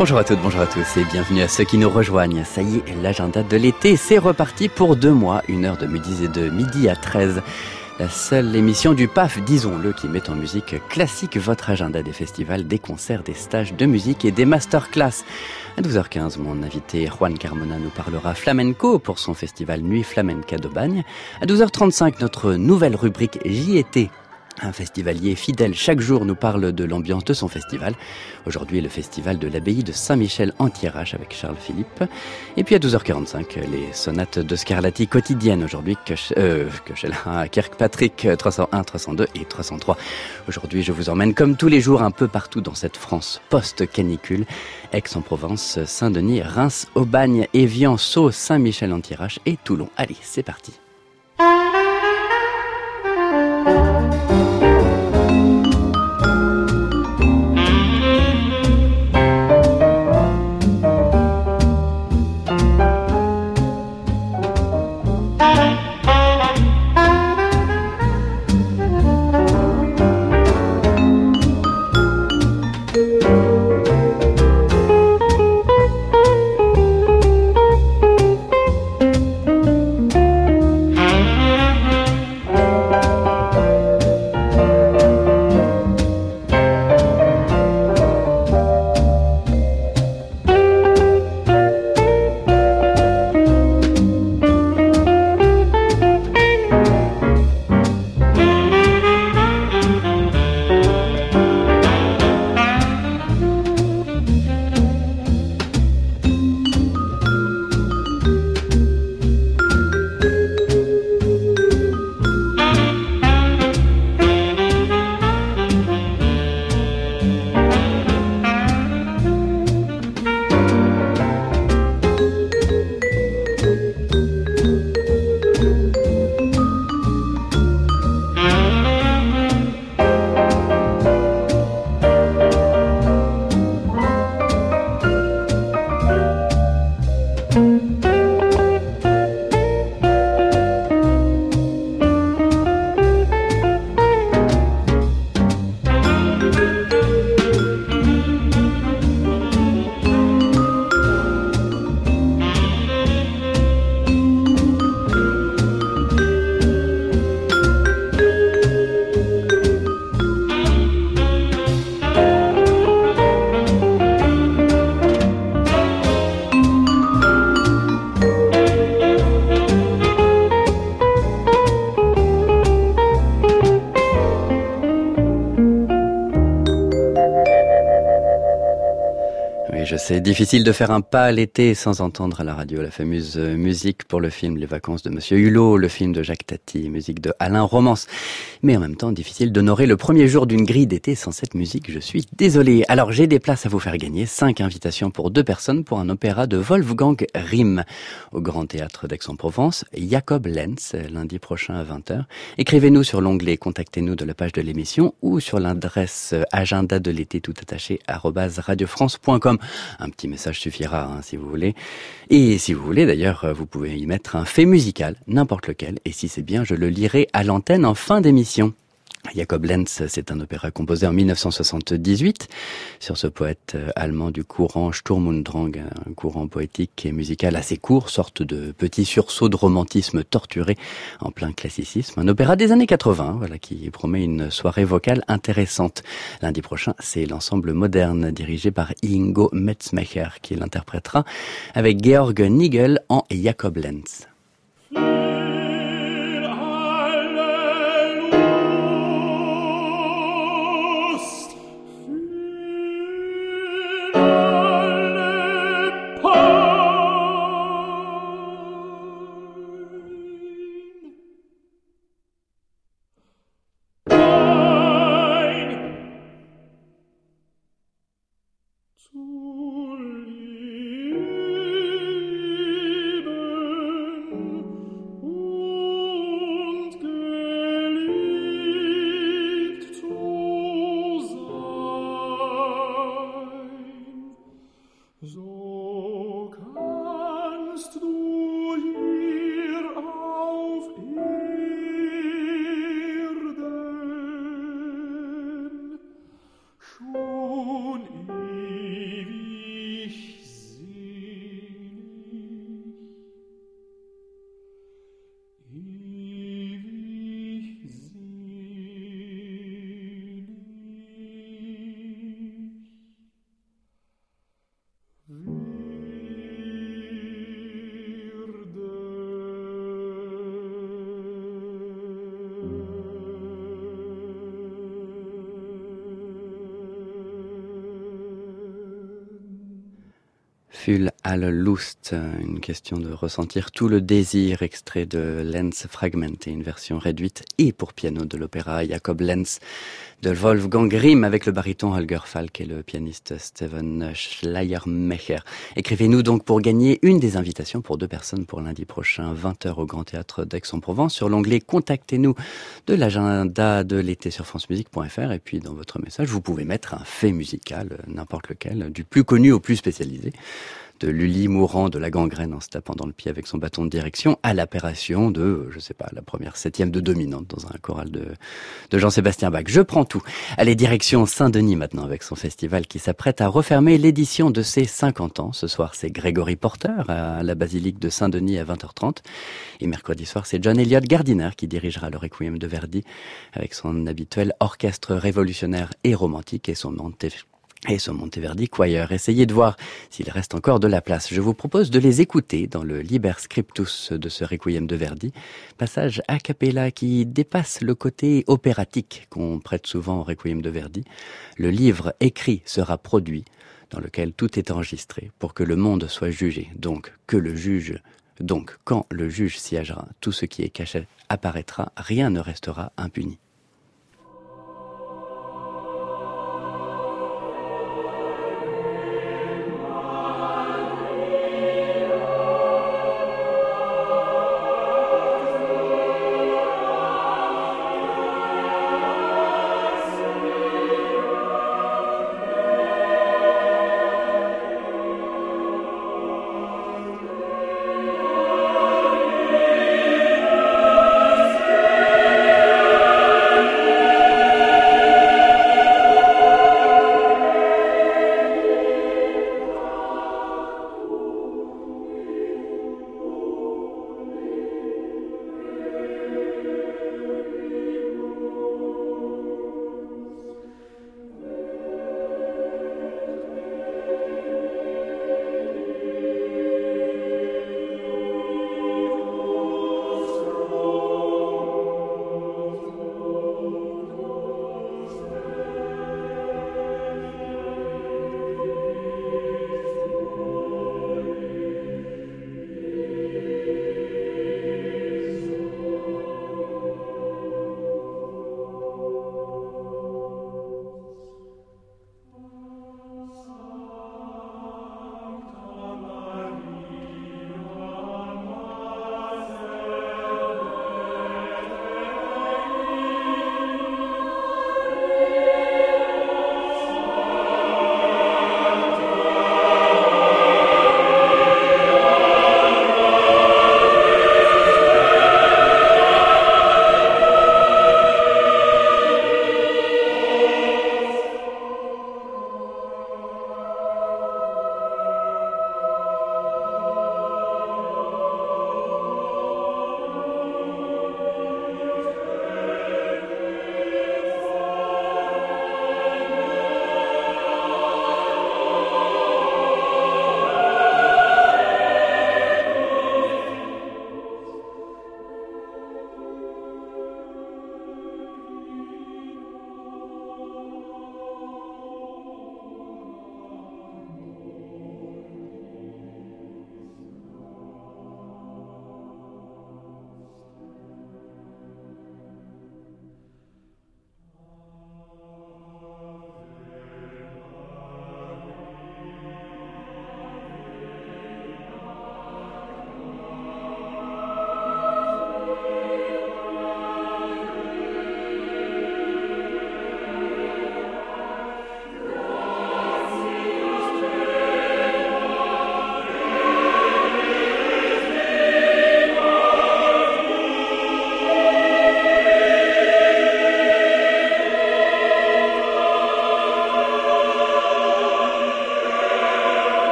Bonjour à toutes, bonjour à tous et bienvenue à ceux qui nous rejoignent. Ça y est, l'agenda de l'été, c'est reparti pour deux mois, une heure de midi et de midi à 13. La seule émission du PAF, disons-le, qui met en musique classique votre agenda des festivals, des concerts, des stages de musique et des masterclass. À 12h15, mon invité Juan Carmona nous parlera flamenco pour son festival Nuit Flamenca de Bagne. À 12h35, notre nouvelle rubrique JT un festivalier fidèle chaque jour nous parle de l'ambiance de son festival. Aujourd'hui, le festival de l'abbaye de Saint-Michel en avec Charles Philippe. Et puis à 12h45, les sonates de Scarlatti quotidiennes. Aujourd'hui, euh, Kirkpatrick 301, 302 et 303. Aujourd'hui, je vous emmène comme tous les jours un peu partout dans cette France post-canicule. Aix-en-Provence, Saint-Denis, Reims, Aubagne, Évian, Sceaux, Saint-Michel en et Toulon. Allez, c'est parti. C'est difficile de faire un pas l'été sans entendre à la radio la fameuse musique pour le film Les vacances de Monsieur Hulot, le film de Jacques Tati, musique de Alain Romance. Mais en même temps, difficile d'honorer le premier jour d'une grille d'été sans cette musique, je suis désolé. Alors j'ai des places à vous faire gagner, cinq invitations pour deux personnes pour un opéra de Wolfgang Rimm au Grand Théâtre d'Aix-en-Provence, Jacob Lenz, lundi prochain à 20h. Écrivez-nous sur l'onglet Contactez-nous de la page de l'émission ou sur l'adresse agenda de l'été tout attaché radiofrance.com. Un petit message suffira hein, si vous voulez. Et si vous voulez d'ailleurs, vous pouvez y mettre un fait musical, n'importe lequel. Et si c'est bien, je le lirai à l'antenne en fin d'émission. Jacob Lenz, c'est un opéra composé en 1978 sur ce poète euh, allemand du courant Sturm und Drang, un courant poétique et musical assez court, sorte de petit sursaut de romantisme torturé en plein classicisme. Un opéra des années 80, voilà, qui promet une soirée vocale intéressante. Lundi prochain, c'est l'ensemble moderne dirigé par Ingo Metzmacher qui l'interprétera avec Georg Nigel en Jacob Lenz. Ful al Lust, une question de ressentir tout le désir, extrait de Lenz Fragment et une version réduite et pour piano de l'opéra Jacob Lenz de Wolfgang Grimm avec le baryton Holger Falk et le pianiste Steven Schleiermacher. Écrivez-nous donc pour gagner une des invitations pour deux personnes pour lundi prochain, 20h au Grand Théâtre d'Aix-en-Provence sur l'onglet Contactez-nous de l'agenda de l'été sur francemusique.fr et puis dans votre message, vous pouvez mettre un fait musical, n'importe lequel, du plus connu au plus spécialisé de Lully mourant de la gangrène en se tapant dans le pied avec son bâton de direction à l'apparition de, je sais pas, la première septième de dominante dans un choral de, de Jean-Sébastien Bach. Je prends tout. Allez, direction Saint-Denis maintenant avec son festival qui s'apprête à refermer l'édition de ses 50 ans. Ce soir, c'est Grégory Porter à la basilique de Saint-Denis à 20h30. Et mercredi soir, c'est John Elliott Gardiner qui dirigera le Requiem de Verdi avec son habituel orchestre révolutionnaire et romantique et son et son Monteverdi Choir. Essayez de voir s'il reste encore de la place. Je vous propose de les écouter dans le Liber Scriptus de ce Requiem de Verdi, passage a cappella qui dépasse le côté opératique qu'on prête souvent au Requiem de Verdi. Le livre écrit sera produit, dans lequel tout est enregistré, pour que le monde soit jugé, donc que le juge donc, quand le juge siégera, tout ce qui est caché apparaîtra, rien ne restera impuni.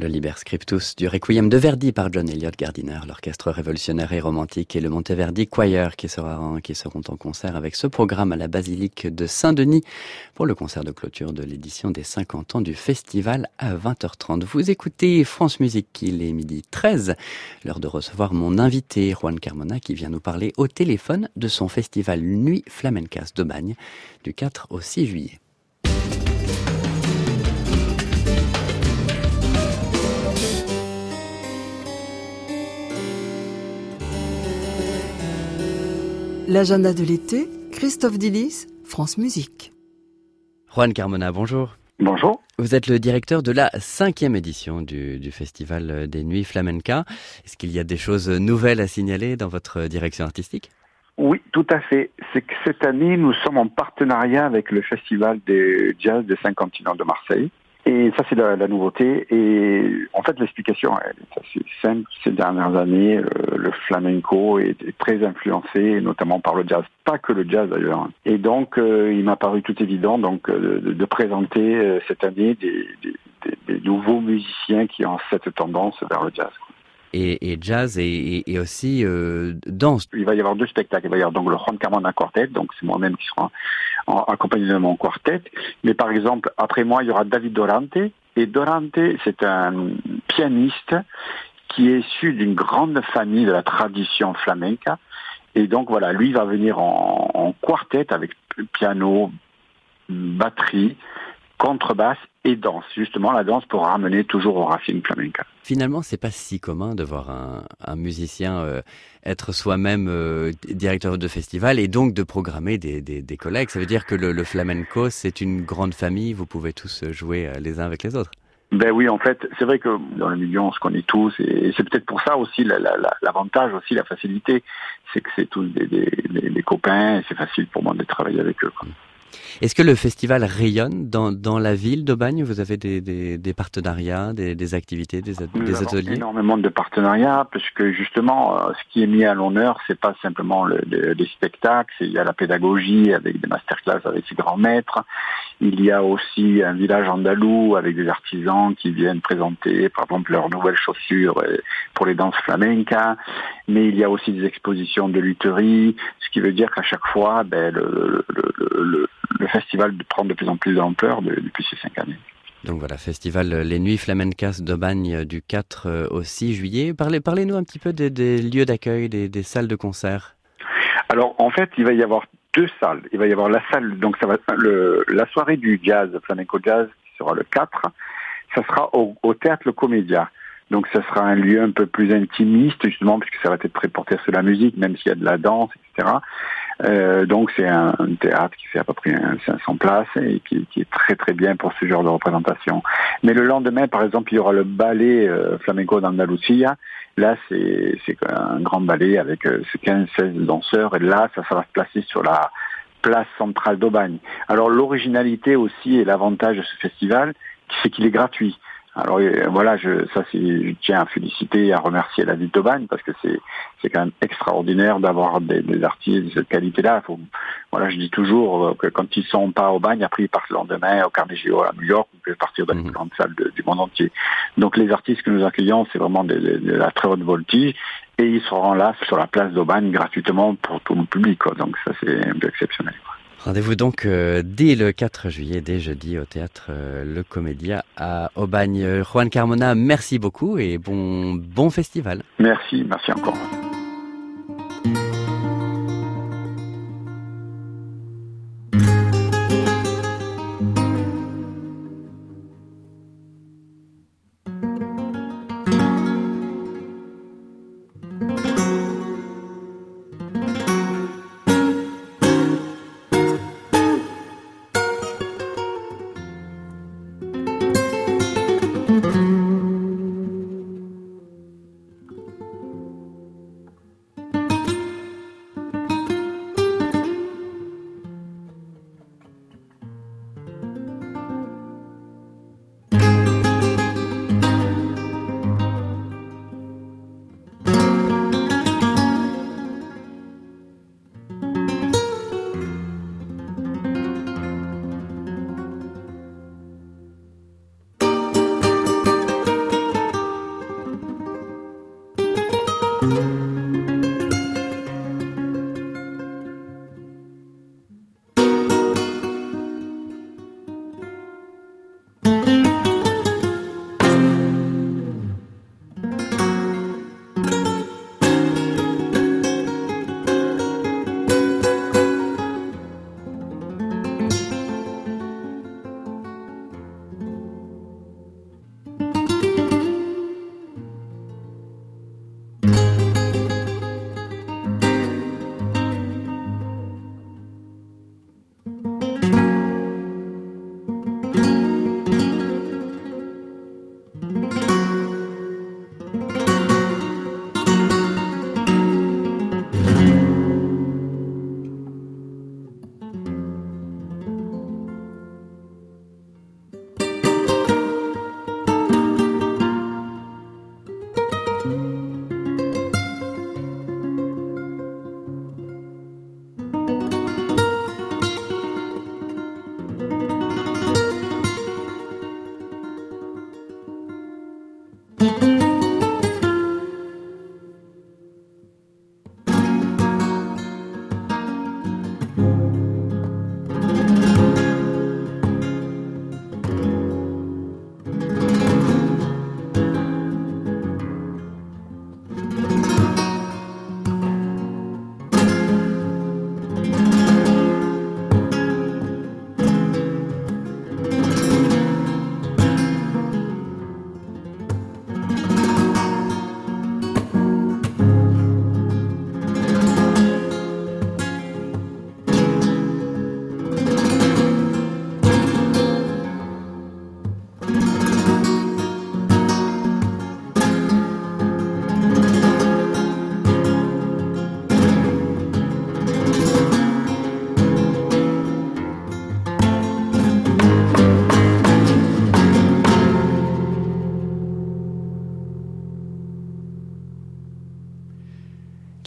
Le Liber Scriptus du Requiem de Verdi par John Elliott Gardiner, l'orchestre révolutionnaire et romantique et le Monteverdi Choir qui, seront en concert avec ce programme à la basilique de Saint-Denis pour le concert de clôture de l'édition des 50 ans du festival à 20h30. Vous écoutez France Musique, il est midi 13, l'heure de recevoir mon invité Juan Carmona qui vient nous parler au téléphone de son festival Nuit Flamencas d'Aubagne du 4 au 6 juillet. L'agenda de l'été, Christophe Dillis, France Musique. Juan Carmona, bonjour. Bonjour. Vous êtes le directeur de la cinquième édition du, du, Festival des Nuits Flamenca. Est-ce qu'il y a des choses nouvelles à signaler dans votre direction artistique? Oui, tout à fait. C'est que cette année, nous sommes en partenariat avec le Festival des Jazz des cinq continents de Marseille. Et ça, c'est la, la, nouveauté. Et en fait, l'explication est assez simple. Ces dernières années, euh, le flamenco est, très influencé, notamment par le jazz. Pas que le jazz d'ailleurs. Et donc, euh, il m'a paru tout évident donc euh, de, de, présenter euh, cette année des, des, des, nouveaux musiciens qui ont cette tendance vers le jazz. Et, jazz et, aussi euh, danse. Il va y avoir deux spectacles. Il va y avoir donc le Juan Carmona Quartet, donc c'est moi-même qui sera en, accompagné de mon quartet. Mais par exemple, après moi, il y aura David Dorante. Et Dorante, c'est un pianiste qui est issu d'une grande famille de la tradition flamenca. Et donc voilà, lui va venir en, en quartet avec piano, batterie, contrebasse et danse. Justement, la danse pour ramener toujours au racines flamenca. Finalement, c'est pas si commun de voir un, un musicien euh, être soi-même euh, directeur de festival et donc de programmer des, des, des collègues. Ça veut dire que le, le flamenco, c'est une grande famille. Vous pouvez tous jouer euh, les uns avec les autres. Ben oui, en fait, c'est vrai que dans le milieu, on se connaît tous, et c'est peut-être pour ça aussi l'avantage, la, la, aussi la facilité, c'est que c'est tous des, des, des, copains, et c'est facile pour moi de travailler avec eux. Quoi. Est-ce que le festival rayonne dans, dans la ville d'Aubagne? Vous avez des, des, des partenariats, des, des, activités, des, Nous des ateliers? énormément de partenariats, puisque justement, euh, ce qui est mis à l'honneur, c'est pas simplement le, le, les spectacles, il y a la pédagogie avec des masterclass avec ses grands maîtres, il y a aussi un village andalou avec des artisans qui viennent présenter, par exemple, leurs nouvelles chaussures euh, pour les danses flamencas, mais il y a aussi des expositions de lutherie, ce qui veut dire qu'à chaque fois, ben, le, le, le le festival prend de plus en plus d'ampleur depuis ces cinq années. Donc voilà, festival Les Nuits Flamencas d'Aubagne du 4 au 6 juillet. Parlez, parlez-nous un petit peu des, des lieux d'accueil, des, des, salles de concert. Alors en fait, il va y avoir deux salles. Il va y avoir la salle, donc ça va le, la soirée du jazz, flamenco jazz, qui sera le 4. Ça sera au, au théâtre Le Comédia. Donc ça sera un lieu un peu plus intimiste, justement, puisque ça va être très porté sur la musique, même s'il y a de la danse, etc. Euh, donc c'est un, un, théâtre qui fait à peu près 500 places et qui, qui, est très très bien pour ce genre de représentation. Mais le lendemain, par exemple, il y aura le ballet euh, flamenco d'Andalusia. Là, c'est un grand ballet avec euh, 15-16 danseurs et là, ça, ça va se placer sur la place centrale d'Aubagne. Alors l'originalité aussi et l'avantage de ce festival, c'est qu'il est gratuit. Alors euh, voilà, je, ça c'est, je tiens à féliciter et à remercier la ville d'Aubagne parce que c'est, c'est quand même extraordinaire d'avoir des, des, artistes de cette qualité-là. Voilà, je dis toujours euh, que quand ils sont pas à Aubagne, après ils partent le lendemain au Carnegie à New York, ils peuvent partir dans les mmh. grandes salles de, du monde entier. Donc les artistes que nous accueillons, c'est vraiment de, de, de, la très haute voltige et ils seront là sur la place d'Aubagne gratuitement pour tout le public. Quoi. Donc ça c'est un peu exceptionnel. Quoi. Rendez-vous donc euh, dès le 4 juillet, dès jeudi, au théâtre euh, Le Comédia à Aubagne. Juan Carmona, merci beaucoup et bon, bon festival. Merci, merci encore.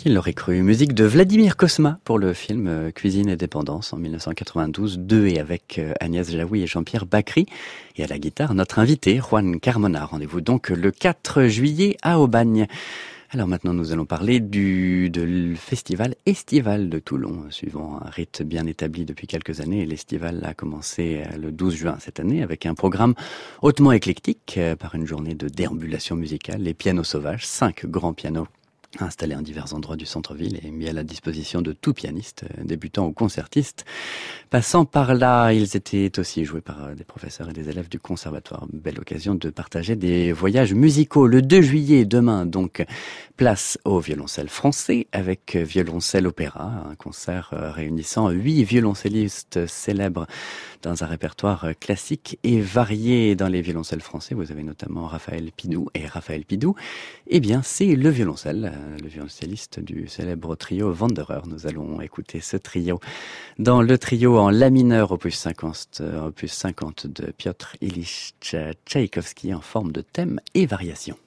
Qui l'aurait cru Musique de Vladimir Kosma pour le film euh, Cuisine et dépendance en 1992, de et avec euh, Agnès Jaoui et Jean-Pierre Bacry. Et à la guitare, notre invité, Juan Carmona. Rendez-vous donc le 4 juillet à Aubagne. Alors maintenant, nous allons parler du festival estival de Toulon, suivant un rite bien établi depuis quelques années. L'estival a commencé euh, le 12 juin cette année avec un programme hautement éclectique par une journée de déambulation musicale, les pianos sauvages, cinq grands pianos installés en divers endroits du centre-ville et mis à la disposition de tout pianiste, euh, débutant ou concertiste. Passant par là, ils étaient aussi joués par euh, des professeurs et des élèves du conservatoire. Belle occasion de partager des voyages musicaux. Le 2 juillet, demain, donc, place au violoncelle français avec violoncelle opéra, un concert euh, réunissant huit violoncellistes célèbres dans un répertoire classique et varié dans les violoncelles français. Vous avez notamment Raphaël Pidou et Raphaël Pidou. Eh bien, c'est le violoncelle euh, le violoncelliste du célèbre trio Wanderer. Nous allons écouter ce trio dans le trio en la mineur opus 50, euh, opus 50 de Piotr Ilyich Tchaïkovski en forme de thème et variation.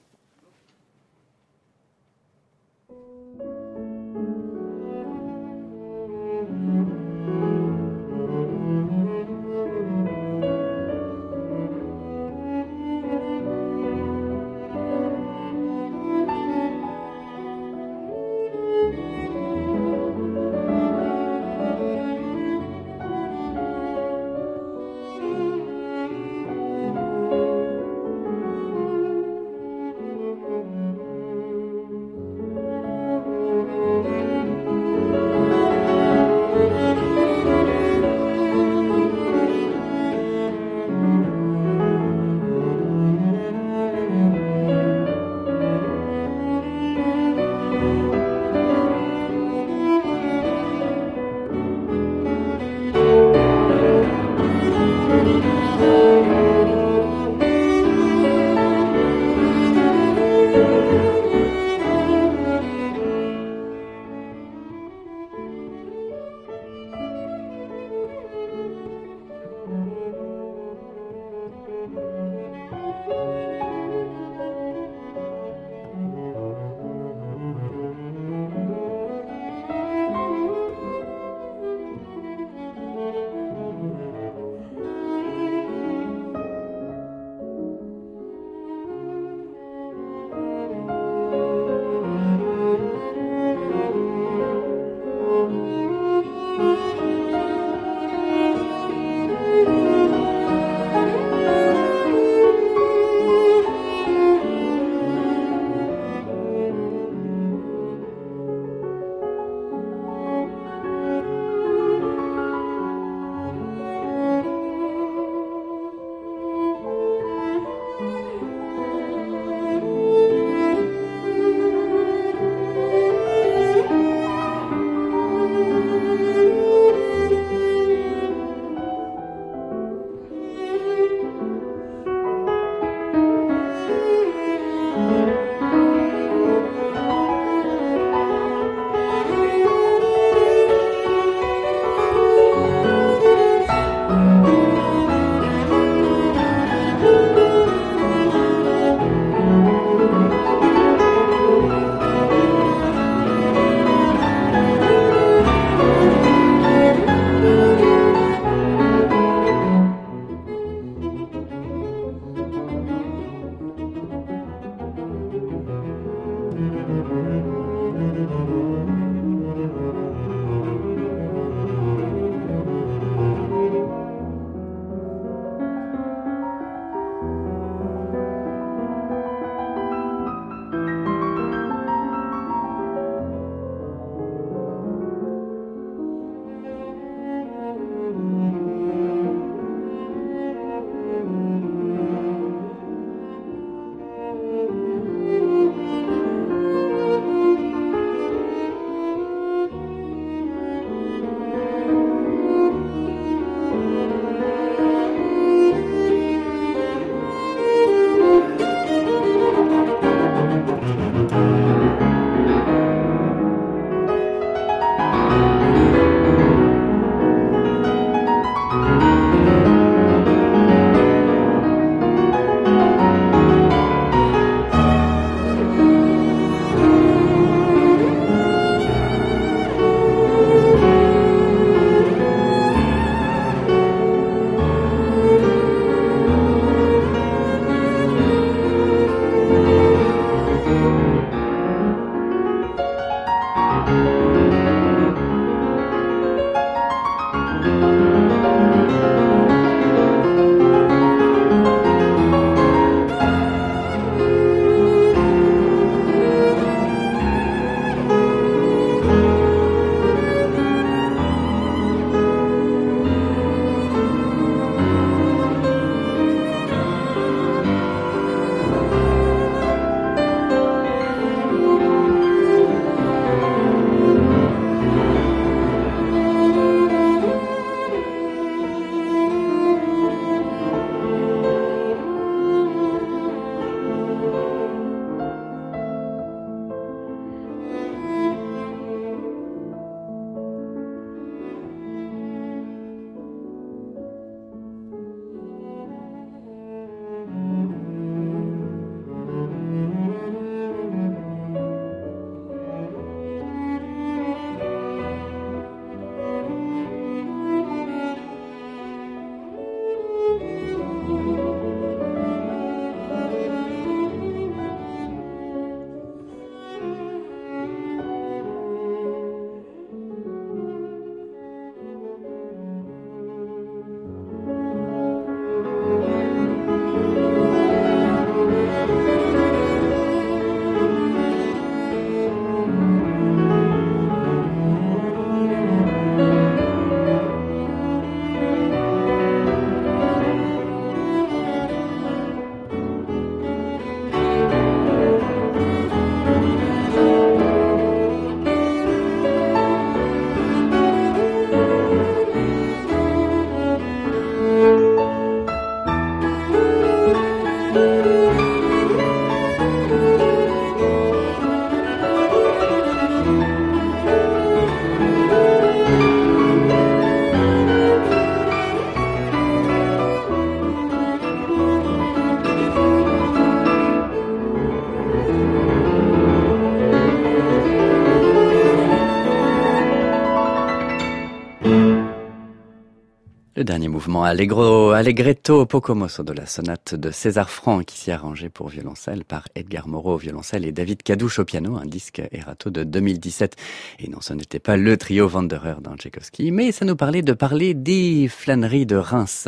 Dernier mouvement Allegro, Allegretto poco mosso de la sonate de César Franck qui s'y arrangé pour violoncelle par Edgar Moreau au violoncelle et David Cadouche au piano, un disque Erato de 2017. Et non, ce n'était pas le trio Wanderer dans Tchaïkovski, mais ça nous parlait de parler des flâneries de Reims.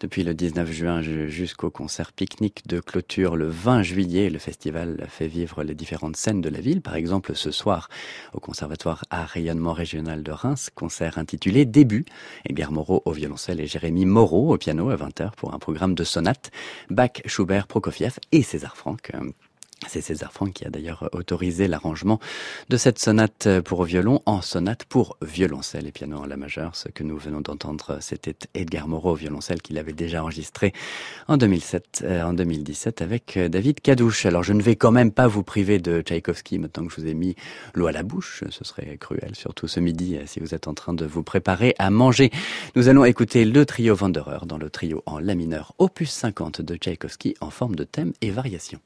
Depuis le 19 juin jusqu'au concert pique-nique de clôture le 20 juillet, le festival fait vivre les différentes scènes de la ville. Par exemple, ce soir, au Conservatoire à rayonnement régional de Reims, concert intitulé Début. Edgar Moreau au violoncelle et Jérémy Moreau au piano à 20h pour un programme de sonates, Bach, Schubert, Prokofiev et César Franck. C'est César Franck qui a d'ailleurs autorisé l'arrangement de cette sonate pour violon en sonate pour violoncelle et piano en la majeure. Ce que nous venons d'entendre, c'était Edgar Moreau au violoncelle qu'il avait déjà enregistré en 2007, euh, en 2017 avec euh, David Cadouche. Alors je ne vais quand même pas vous priver de Tchaïkovski maintenant que je vous ai mis l'eau à la bouche. Ce serait cruel, surtout ce midi euh, si vous êtes en train de vous préparer à manger. Nous allons écouter le trio Wanderer dans le trio en la mineur opus 50 de Tchaïkovski en forme de thème et variation.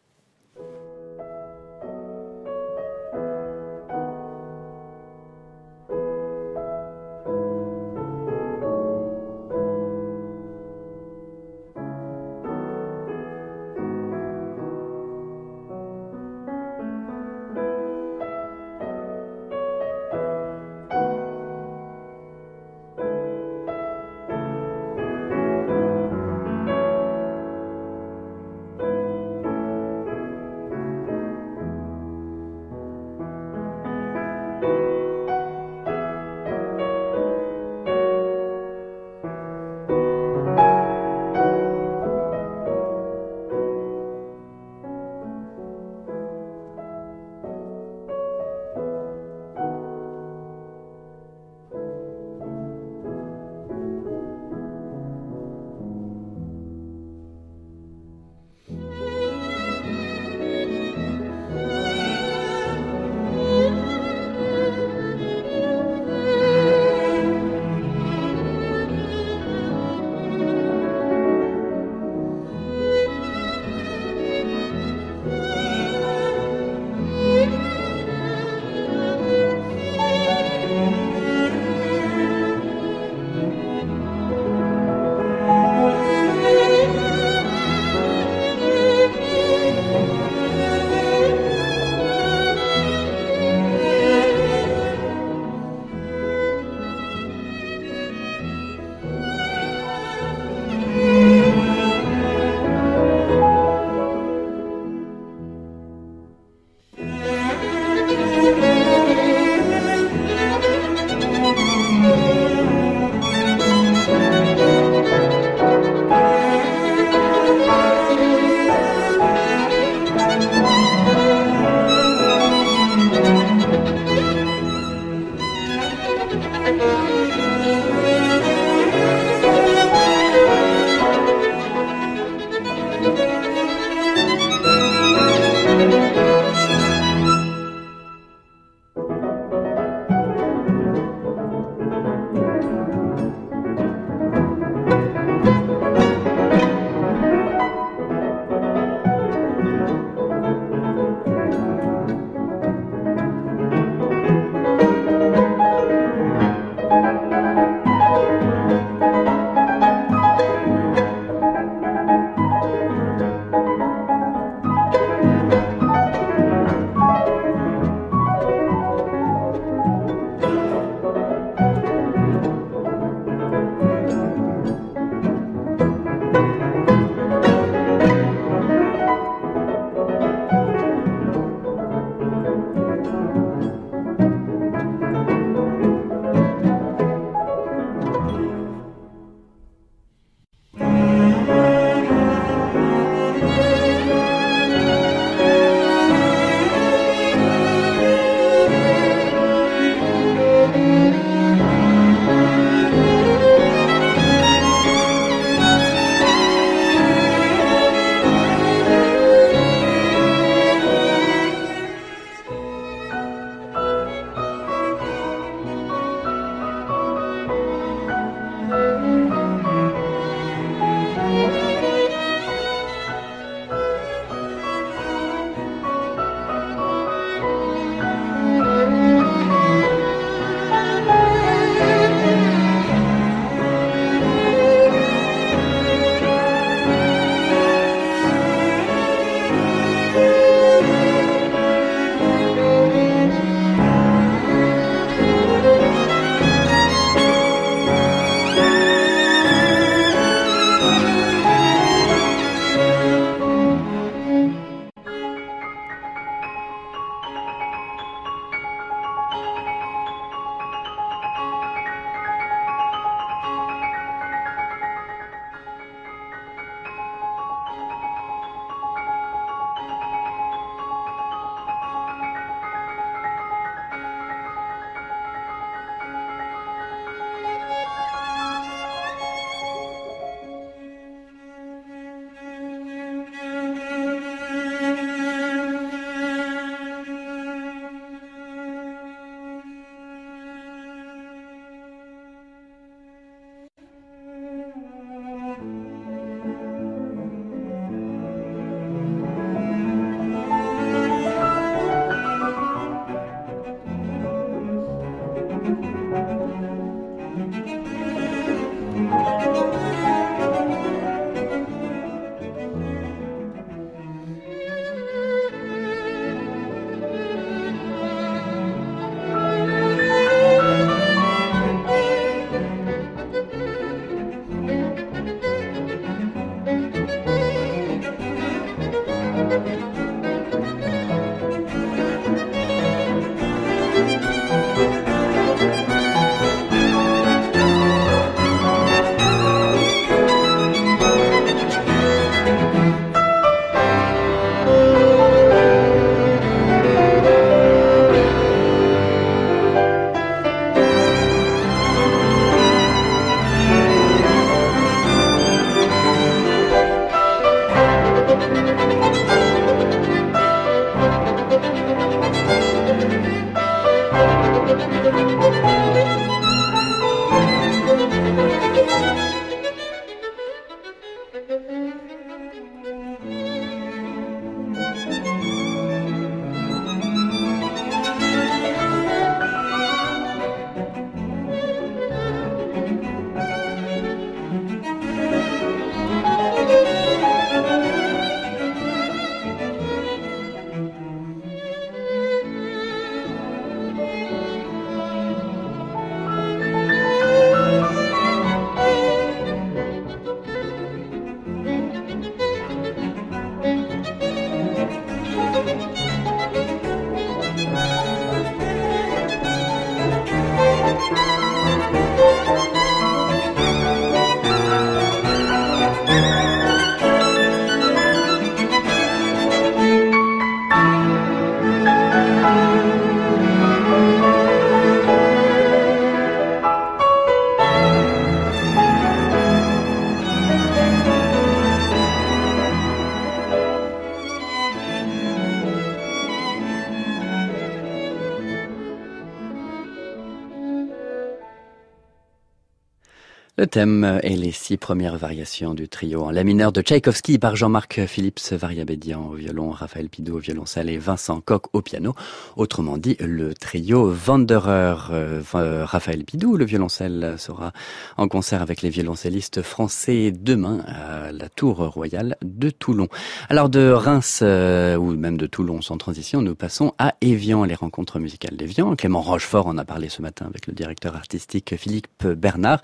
Thème et les six premières variations du trio en la mineur de Tchaïkovski par Jean-Marc Philips Variabédian au violon, Raphaël Pidou au violoncelle et Vincent Koch au piano. Autrement dit, le trio Wanderer. Euh, Raphaël Pidou, le violoncelle, sera en concert avec les violoncellistes français demain à la Tour Royale de Toulon. Alors de Reims euh, ou même de Toulon sans transition, nous passons à Évian, les rencontres musicales d'Évian. Clément Rochefort en a parlé ce matin avec le directeur artistique Philippe Bernard.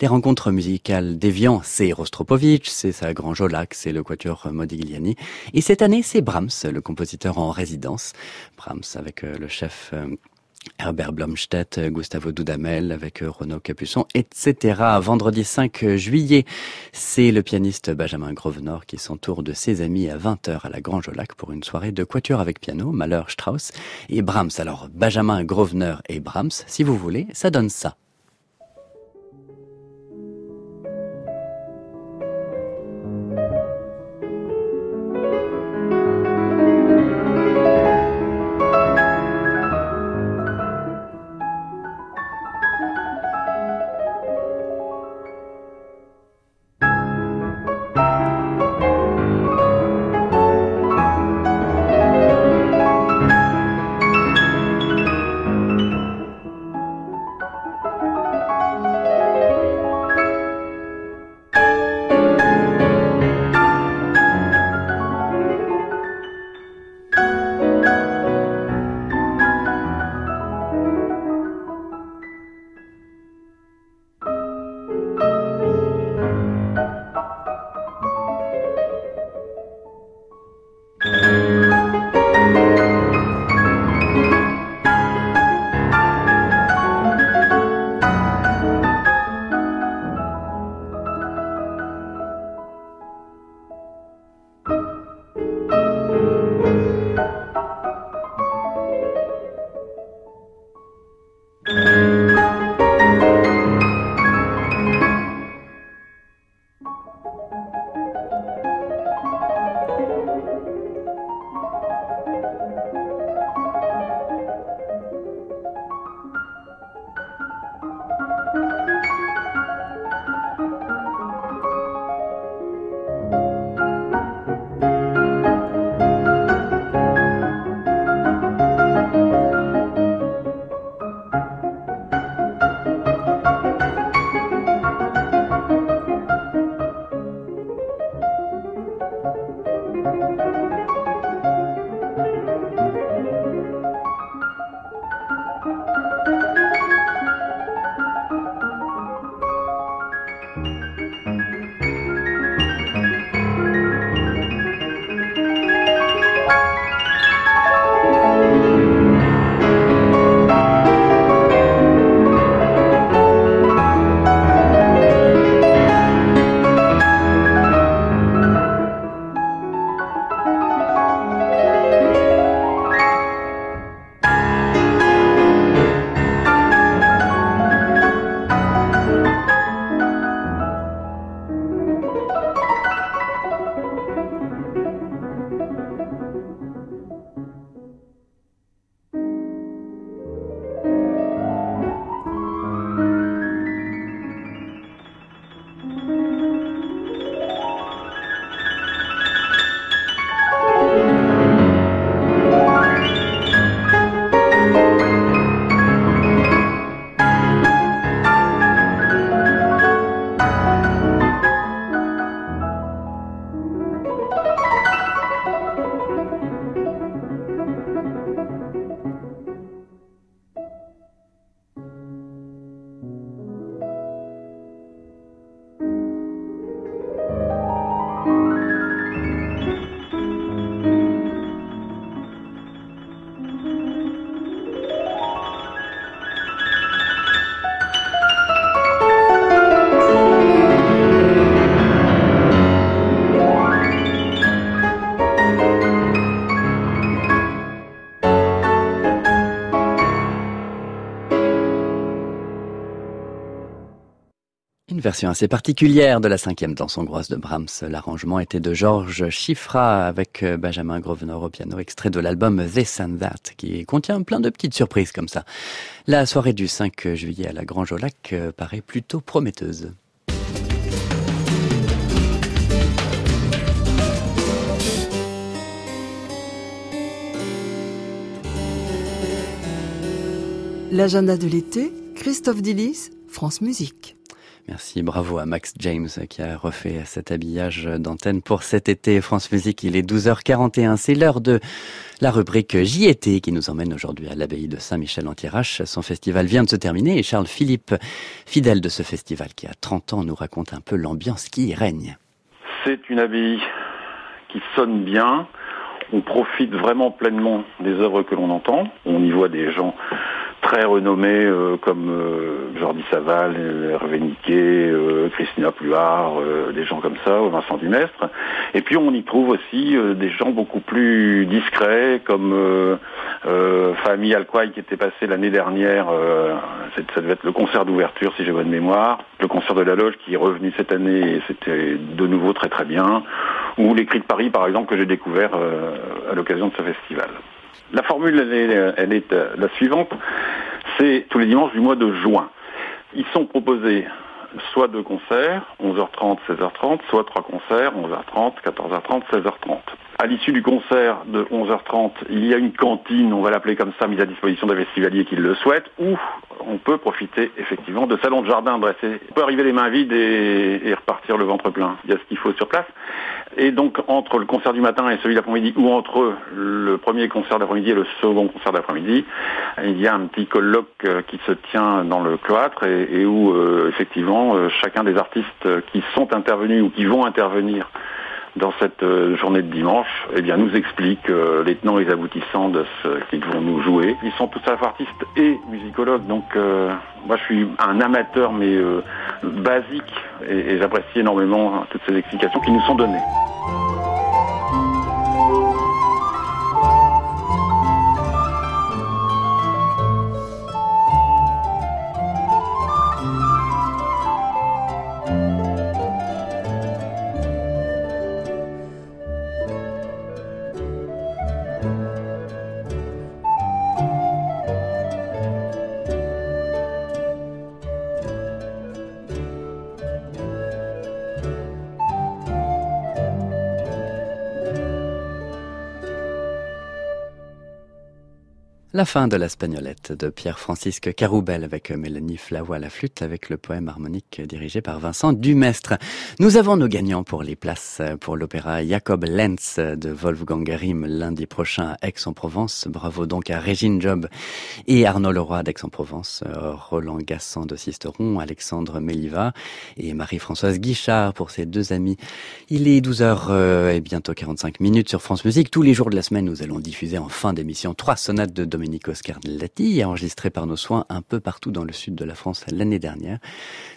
Les rencontre musicale d'Evian, c'est Rostropovitch, c'est sa Grand Jolac, c'est le quatuor Modigliani. Et cette année, c'est Brahms, le compositeur en résidence. Brahms avec euh, le chef euh, Herbert Blomstedt, Gustavo Dudamel avec euh, Renaud Capuçon, etc. Vendredi 5 juillet, c'est le pianiste Benjamin Grosvenor qui s'entoure de ses amis à 20h à la Grange au pour une soirée de quatuor avec piano, Malheur Strauss et Brahms. Alors Benjamin Grosvenor et Brahms, si vous voulez, ça donne ça. version assez particulière de la cinquième danse hongroise de Brahms. L'arrangement était de Georges Chiffra avec euh, Benjamin Grosvenor au piano, extrait de l'album This and That, qui contient plein de petites surprises comme ça. La soirée du 5 juillet à la Grange au Lac euh, paraît plutôt prometteuse. L'agenda de l'été, Christophe Dillis, France Musique. Merci, bravo à Max James qui a refait cet habillage d'antenne pour cet été. France Musique, il est 12h41. C'est l'heure de la rubrique JT qui nous emmène aujourd'hui à l'abbaye de Saint-Michel-en-Thiérache. Son festival vient de se terminer et Charles Philippe, fidèle de ce festival qui a 30 ans, nous raconte un peu l'ambiance qui y règne. C'est une abbaye qui sonne bien. On profite vraiment pleinement des œuvres que l'on entend. On y voit des gens très renommés euh, comme euh, Jordi Saval, Hervé Niquet, euh, Christina Pluart, des gens comme ça, Vincent Dumestre. Et puis on y trouve aussi des gens beaucoup plus discrets comme Famille Alquay qui était passé l'année dernière, ça devait être le concert d'ouverture si j'ai bonne mémoire, le concert de la loge qui est revenu cette année et c'était de nouveau très très bien, ou les Cris de Paris par exemple que j'ai découvert à l'occasion de ce festival. La formule, elle est, euh, la suivante. C'est tous les dimanches du mois de juin. Ils sont proposés soit deux concerts, 11h30, 16h30, soit trois concerts, 11h30, 14h30, 16h30. À l'issue du concert de 11h30, il y a une cantine, on va l'appeler comme ça, mise à disposition des festivaliers qui le souhaitent, ou on peut profiter effectivement de salons de jardin dressés. On peut arriver les mains vides et, et repartir le ventre plein. Il y a ce qu'il faut sur place. Et donc entre le concert du matin et celui d'après-midi, ou entre le premier concert d'après-midi et le second concert d'après-midi, il y a un petit colloque euh, qui se tient dans le cloître et, où euh, effectivement euh, chacun des artistes qui sont intervenus ou qui vont intervenir dans cette journée de dimanche, eh bien, nous explique les tenants et les aboutissants de ce qu'ils vont nous jouer. Ils sont tous à la fois artistes et musicologues, donc moi je suis un amateur mais basique et, et j'apprécie énormément toutes ces explications qui nous sont données. La fin de la Spagnolette de Pierre-Francisque Caroubel avec Mélanie Flavois à la flûte avec le poème harmonique dirigé par Vincent Dumestre. Nous avons nos gagnants pour les places pour l'opéra Jacob Lenz de Wolfgang Rimm lundi prochain à Aix-en-Provence. Bravo donc à Régine Job et Arnaud Leroy d'Aix-en-Provence, Roland Gassan de Sisteron, Alexandre Méliva et Marie-Françoise Guichard pour ses deux amis. Il est 12h euh, et bientôt 45 minutes sur France Musique. Tous les jours de la semaine, nous allons diffuser en fin d'émission trois sonates de Dominique Domenico Scarlatti, enregistré par nos soins un peu partout dans le sud de la France l'année dernière.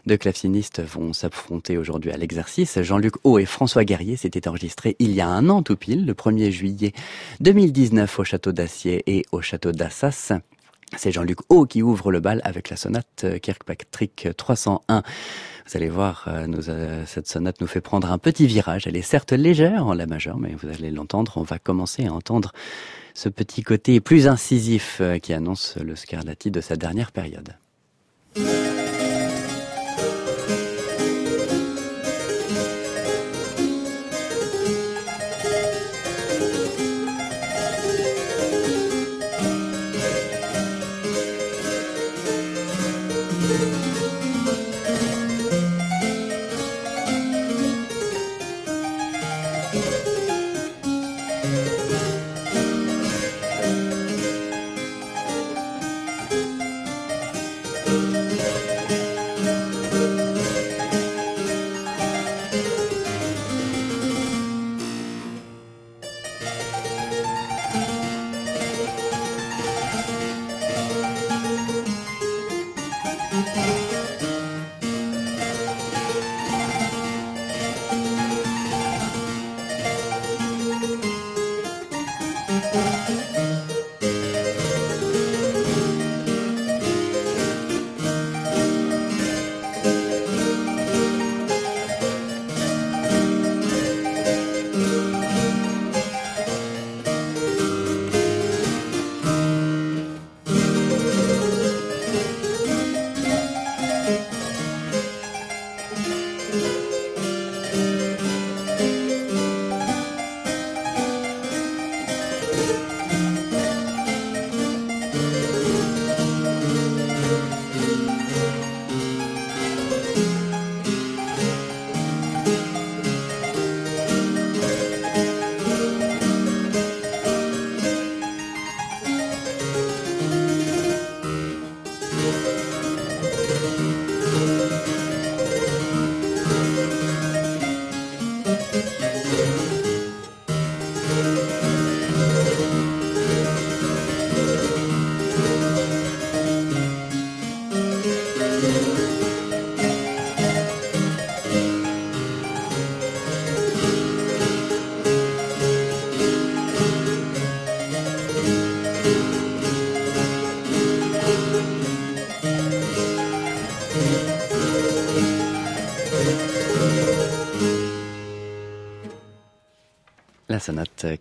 Deux clavecinistes vont s'affronter aujourd'hui à l'exercice. Jean-Luc Haut et François Guerrier s'étaient enregistrés il y a un an tout pile, le 1er juillet 2019 au château d'Acier et au château d'Assas. C'est Jean-Luc Haut qui ouvre le bal avec la sonate Kirkpatrick 301. Vous allez voir, euh, euh, cette sonate nous fait prendre un petit virage. Elle est certes légère en la majeure, mais vous allez l'entendre. On va commencer à entendre ce petit côté plus incisif euh, qui annonce le Scarlatti de sa dernière période.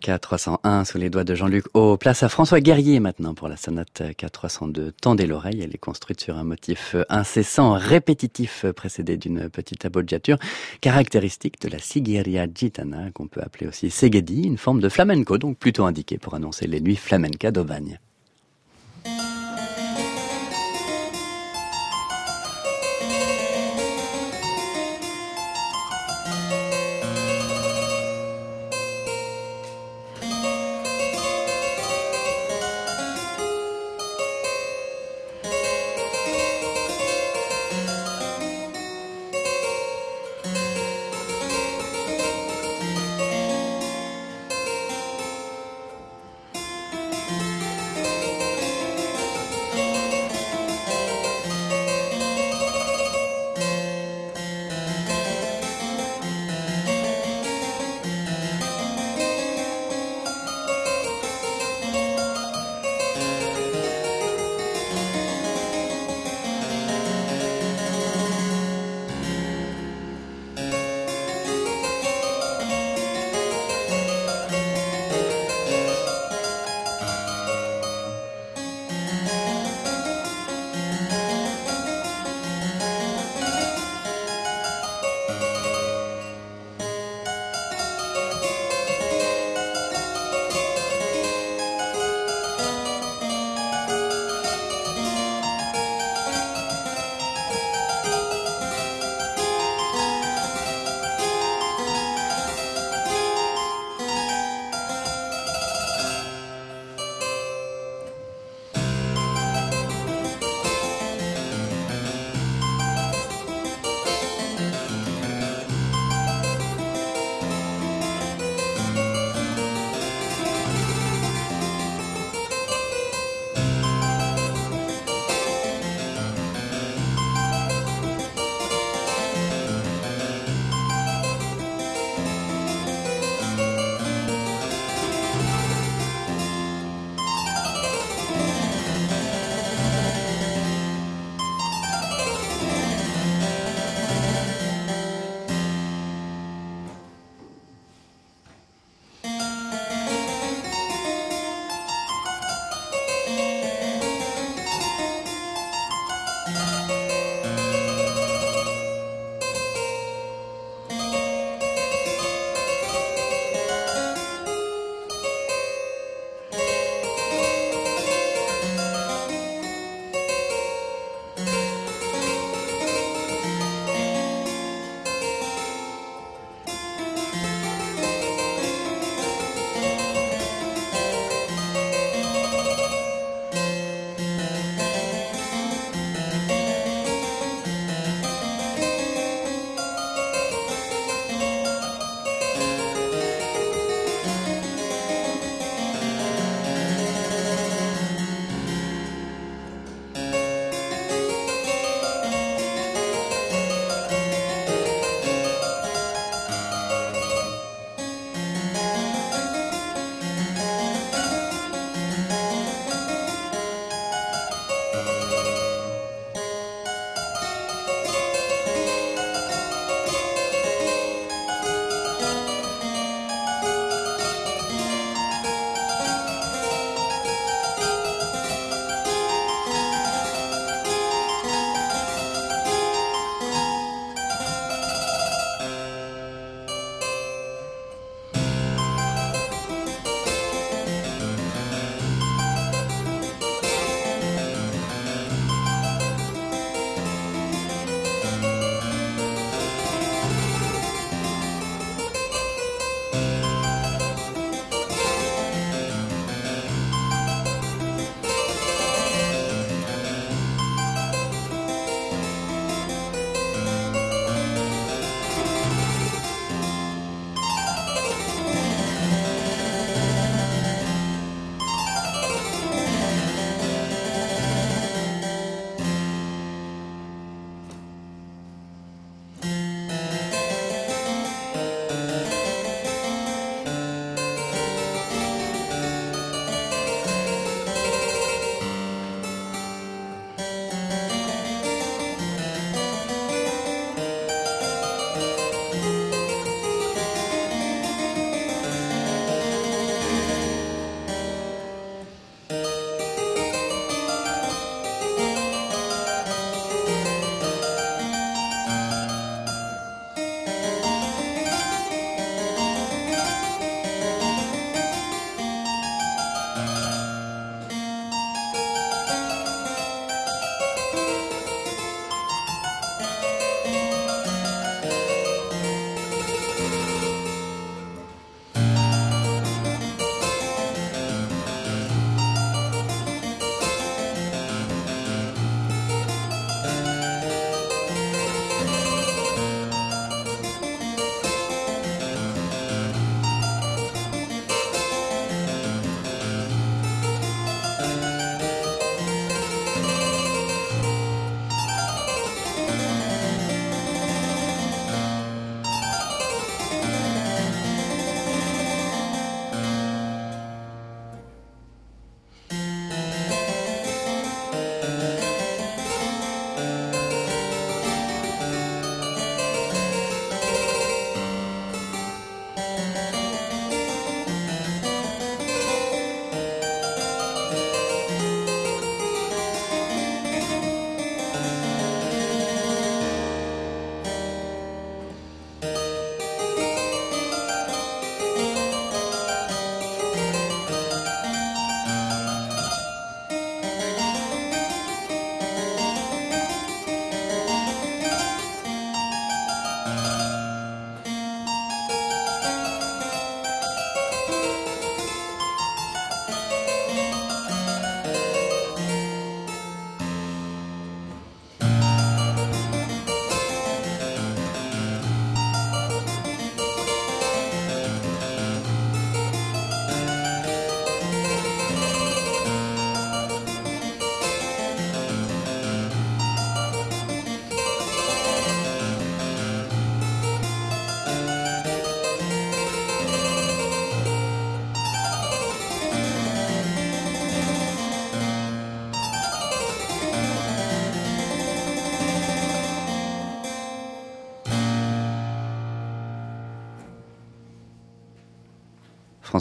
K301 sous les doigts de Jean-Luc Au. Place à François Guerrier maintenant pour la sonate K302. Tendez l'oreille, elle est construite sur un motif incessant, répétitif, précédé d'une petite aboggiature, caractéristique de la Sigiriya Gitana, qu'on peut appeler aussi Segedi, une forme de flamenco, donc plutôt indiquée pour annoncer les nuits flamenca d'Aubagne.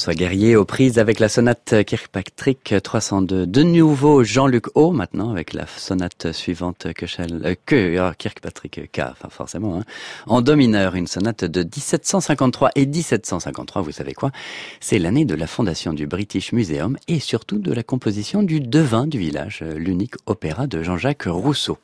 François Guerrier aux prises avec la sonate Kirkpatrick 302. De nouveau Jean-Luc O maintenant avec la sonate suivante que, euh, que oh, Kirkpatrick K, enfin forcément, hein. en do mineur, une sonate de 1753 et 1753, vous savez quoi? C'est l'année de la fondation du British Museum et surtout de la composition du Devin du village, euh, l'unique opéra de Jean-Jacques Rousseau.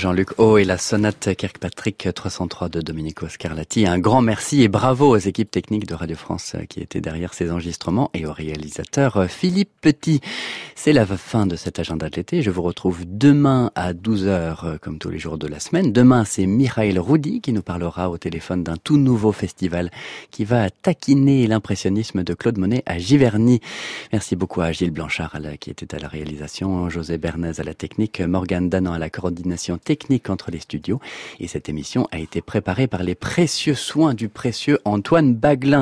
Jean-Luc O et la sonate Kirkpatrick 303 de Domenico Scarlatti. Un grand merci et bravo aux équipes techniques de Radio France qui étaient derrière ces enregistrements et au réalisateur Philippe Petit. C'est la fin de cet agenda de l'été. Je vous retrouve demain à 12h comme tous les jours de la semaine. Demain, c'est Michael Roudy qui nous parlera au téléphone d'un tout nouveau festival qui va taquiner l'impressionnisme de Claude Monet à Giverny. Merci beaucoup à Gilles Blanchard qui était à la réalisation, José Bernays à la technique, Morgane Danan à la coordination technique entre les studios. Et cette émission a été préparée par les précieux soins du précieux Antoine Baglin.